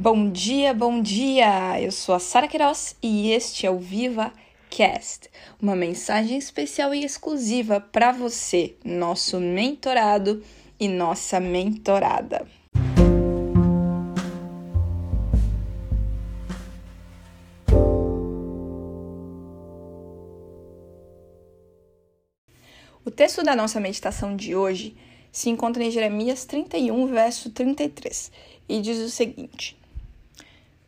Bom dia, bom dia! Eu sou a Sara Queiroz e este é o Viva Cast, uma mensagem especial e exclusiva para você, nosso mentorado e nossa mentorada. O texto da nossa meditação de hoje se encontra em Jeremias 31, verso 33, e diz o seguinte: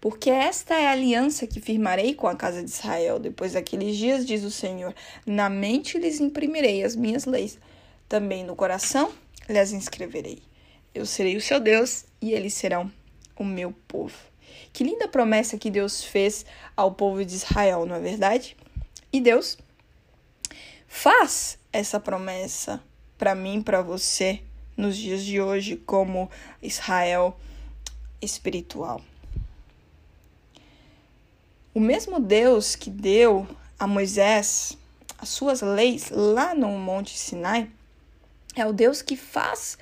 porque esta é a aliança que firmarei com a casa de Israel depois daqueles dias, diz o Senhor. Na mente lhes imprimirei as minhas leis, também no coração lhes inscreverei. Eu serei o seu Deus e eles serão o meu povo. Que linda promessa que Deus fez ao povo de Israel, não é verdade? E Deus faz essa promessa para mim, para você, nos dias de hoje, como Israel espiritual. O mesmo Deus que deu a Moisés as suas leis lá no Monte Sinai é o Deus que faz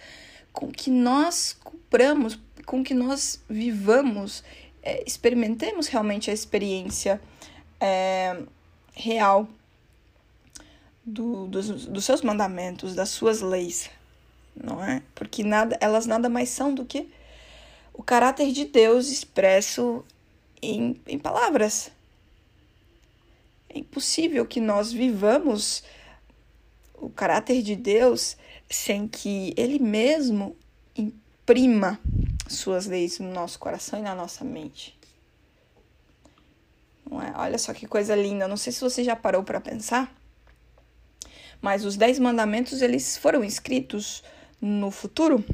com que nós cumpramos, com que nós vivamos, é, experimentemos realmente a experiência é, real do, dos, dos seus mandamentos, das suas leis, não é? Porque nada, elas nada mais são do que o caráter de Deus expresso em, em palavras. É impossível que nós vivamos o caráter de Deus sem que Ele mesmo imprima suas leis no nosso coração e na nossa mente. Não é? Olha só que coisa linda. Não sei se você já parou para pensar, mas os dez mandamentos eles foram escritos no futuro.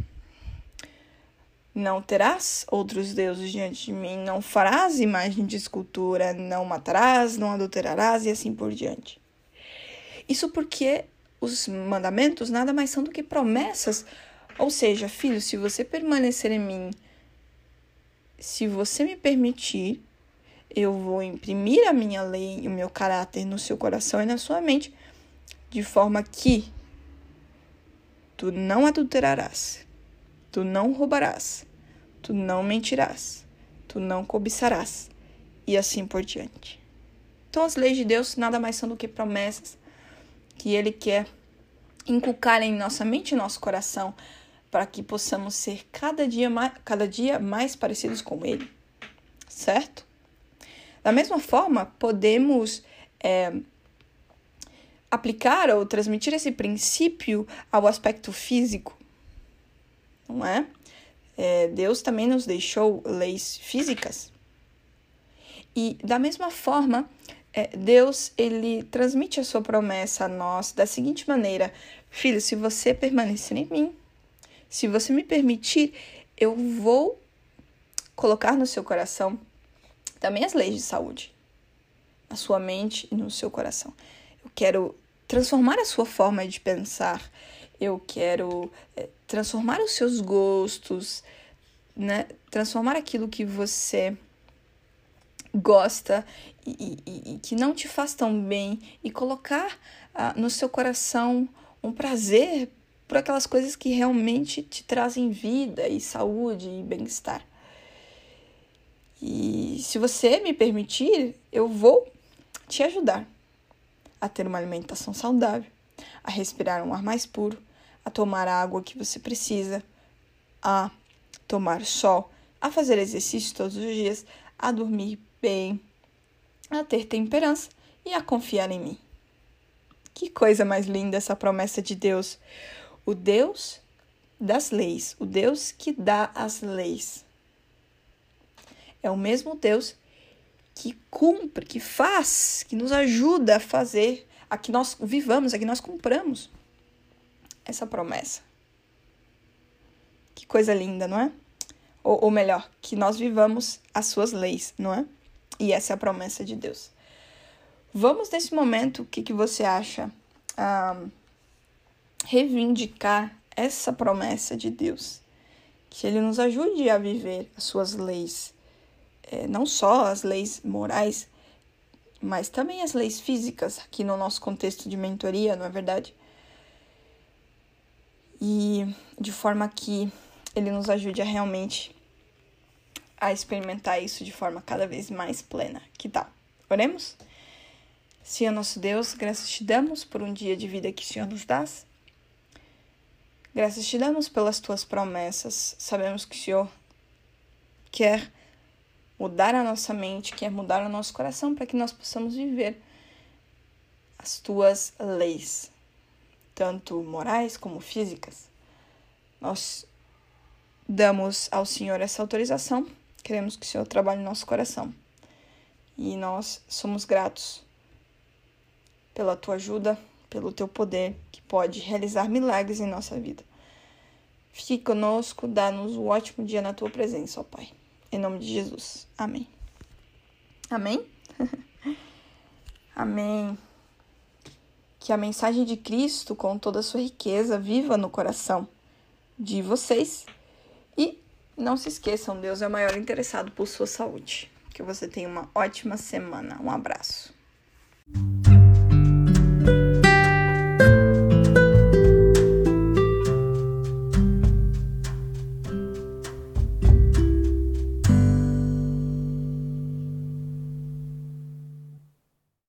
Não terás outros deuses diante de mim, não farás imagem de escultura, não matarás, não adulterarás e assim por diante. Isso porque os mandamentos nada mais são do que promessas. Ou seja, filho, se você permanecer em mim, se você me permitir, eu vou imprimir a minha lei o meu caráter no seu coração e na sua mente, de forma que tu não adulterarás, Tu não roubarás, tu não mentirás, tu não cobiçarás, e assim por diante. Então, as leis de Deus nada mais são do que promessas que Ele quer inculcar em nossa mente e nosso coração para que possamos ser cada dia mais, cada dia mais parecidos com Ele, certo? Da mesma forma, podemos é, aplicar ou transmitir esse princípio ao aspecto físico não é? é? Deus também nos deixou leis físicas. E da mesma forma, é, Deus ele transmite a sua promessa a nós da seguinte maneira: Filho, se você permanecer em mim, se você me permitir, eu vou colocar no seu coração também as leis de saúde, na sua mente e no seu coração. Eu quero transformar a sua forma de pensar, eu quero é, transformar os seus gostos, né? Transformar aquilo que você gosta e, e, e que não te faz tão bem e colocar uh, no seu coração um prazer por aquelas coisas que realmente te trazem vida e saúde e bem-estar. E se você me permitir, eu vou te ajudar a ter uma alimentação saudável, a respirar um ar mais puro, a tomar a água que você precisa, a tomar sol, a fazer exercício todos os dias, a dormir bem, a ter temperança e a confiar em mim. Que coisa mais linda essa promessa de Deus! O Deus das leis, o Deus que dá as leis. É o mesmo Deus que cumpre, que faz, que nos ajuda a fazer, a que nós vivamos, a que nós cumpramos essa promessa. Que coisa linda, não é? Ou, ou melhor, que nós vivamos as suas leis, não é? E essa é a promessa de Deus. Vamos nesse momento, o que, que você acha? Um, reivindicar essa promessa de Deus. Que Ele nos ajude a viver as suas leis. É, não só as leis morais, mas também as leis físicas, aqui no nosso contexto de mentoria, não é verdade? e de forma que ele nos ajude a realmente a experimentar isso de forma cada vez mais plena. Que tal? Oremos? Senhor nosso Deus, graças te damos por um dia de vida que o Senhor nos dá. Graças te damos pelas tuas promessas. Sabemos que o Senhor quer mudar a nossa mente, quer mudar o nosso coração para que nós possamos viver as tuas leis, tanto morais como físicas. Nós damos ao Senhor essa autorização, queremos que o Senhor trabalhe no nosso coração. E nós somos gratos pela tua ajuda, pelo teu poder que pode realizar milagres em nossa vida. Fique conosco, dá-nos um ótimo dia na tua presença, ó Pai. Em nome de Jesus. Amém. Amém? Amém. Que a mensagem de Cristo, com toda a sua riqueza, viva no coração de vocês. E não se esqueçam, Deus é o maior interessado por sua saúde. Que você tenha uma ótima semana. Um abraço.